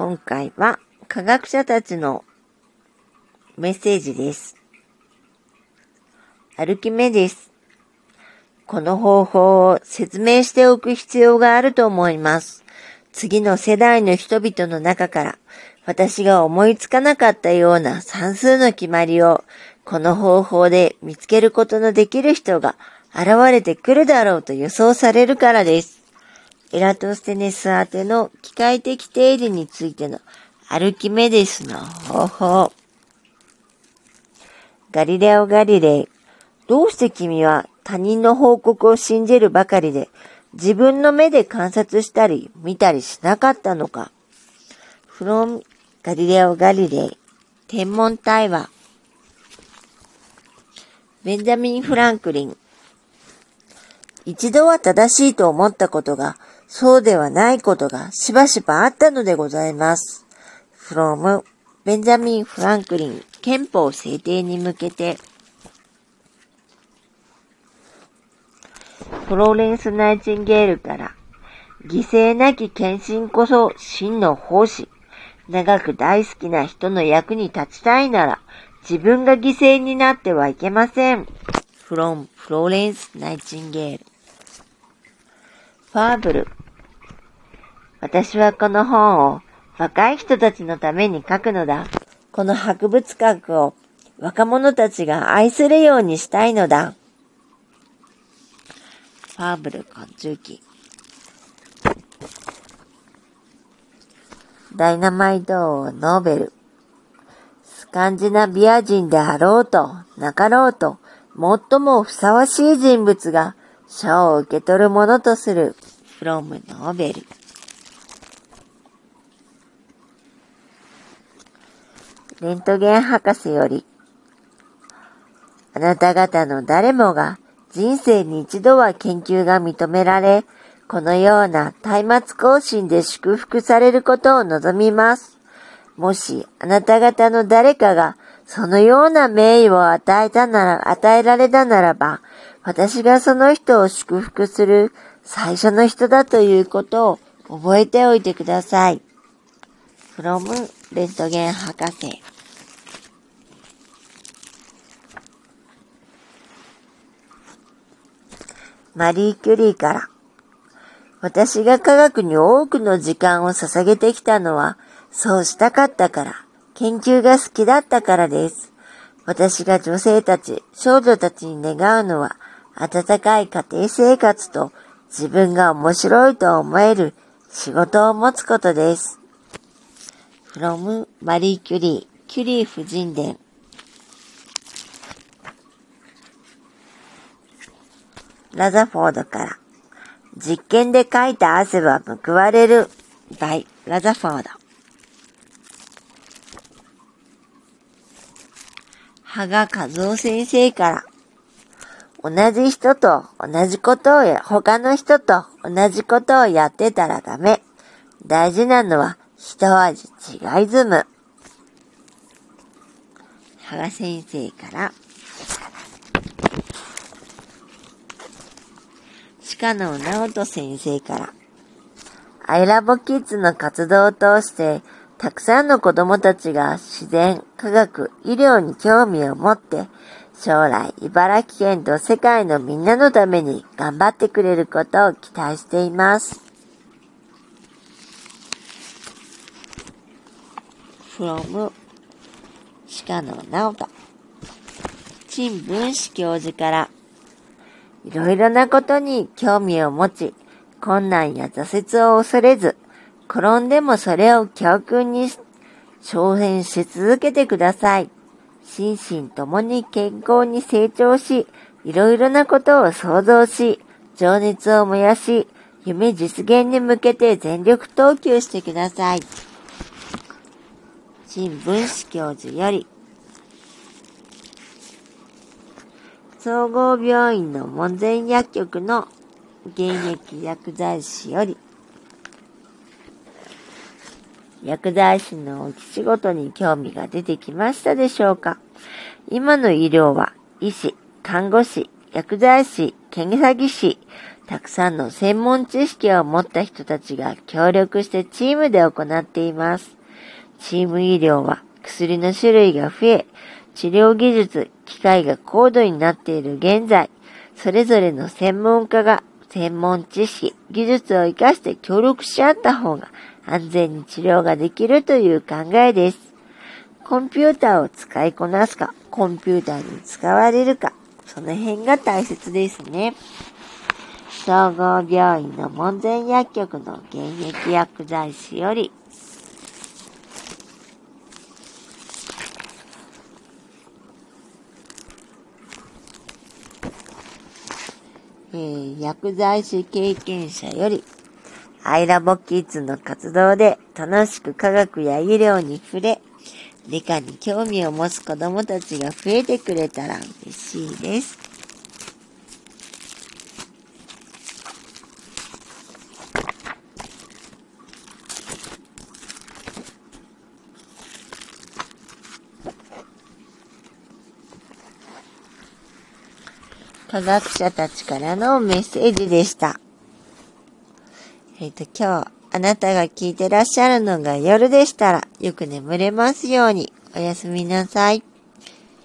今回は科学者たちのメッセージです。歩き目です。この方法を説明しておく必要があると思います。次の世代の人々の中から私が思いつかなかったような算数の決まりをこの方法で見つけることのできる人が現れてくるだろうと予想されるからです。エラトステネス宛ての機械的定理についてのアルキメデスの方法。ガリレオ・ガリレイ、どうして君は他人の報告を信じるばかりで自分の目で観察したり見たりしなかったのか ?from ガリレオ・ガリレイ、天文対話。ベンジャミン・フランクリン。一度は正しいと思ったことが、そうではないことがしばしばあったのでございます。from ベンジャミン・フランクリン憲法制定に向けて、フローレンス・ナイチンゲールから、犠牲なき献身こそ真の奉仕。長く大好きな人の役に立ちたいなら、自分が犠牲になってはいけません。from フローレンス・ナイチンゲール。ファーブル。私はこの本を若い人たちのために書くのだ。この博物学を若者たちが愛するようにしたいのだ。ファーブル昆虫記。ダイナマイト王ノーベル。スカンジナビア人であろうと、なかろうと、最もふさわしい人物が賞を受け取るものとする、フロムノーベル。レントゲン博士より、あなた方の誰もが人生に一度は研究が認められ、このような松明更新で祝福されることを望みます。もしあなた方の誰かがそのような名誉を与えたなら、与えられたならば、私がその人を祝福する最初の人だということを覚えておいてください。from レントゲン博士。マリー・キュリーから。私が科学に多くの時間を捧げてきたのは、そうしたかったから、研究が好きだったからです。私が女性たち、少女たちに願うのは、温かい家庭生活と自分が面白いと思える仕事を持つことです。from マリー・キュリー、キュリー夫人伝。ラザフォードから。実験でかいた汗は報われる。by ラザフォード。羽賀和夫先生から。同じ人と同じことをや、他の人と同じことをやってたらダメ。大事なのは一味違いずむ。羽賀先生から。鹿野直人先生から。アイラボキッズの活動を通して、たくさんの子供たちが自然、科学、医療に興味を持って、将来茨城県と世界のみんなのために頑張ってくれることを期待しています。from 鹿野直人陳文史教授からいろいろなことに興味を持ち、困難や挫折を恐れず、転んでもそれを教訓に挑戦し続けてください。心身ともに健康に成長し、いろいろなことを想像し、情熱を燃やし、夢実現に向けて全力投球してください。新聞史教授より、総合病院の門前薬局の現役薬剤師より、薬剤師のお仕事に興味が出てきましたでしょうか？今の医療は医師、看護師、薬剤師、検査技師、たくさんの専門知識を持った人たちが協力してチームで行っています。チーム医療は薬の種類が増え、治療技術、機械が高度になっている現在、それぞれの専門家が専門知識、技術を活かして協力し合った方が安全に治療ができるという考えです。コンピューターを使いこなすか、コンピューターに使われるか、その辺が大切ですね。総合病院の門前薬局の現役薬剤師より、えー、薬剤師経験者より、アイラボキッズの活動で楽しく科学や医療に触れ、理科に興味を持つ子供たちが増えてくれたら嬉しいです。科学者たちからのメッセージでした。えっ、ー、と、今日、あなたが聞いてらっしゃるのが夜でしたら、よく眠れますように。おやすみなさい。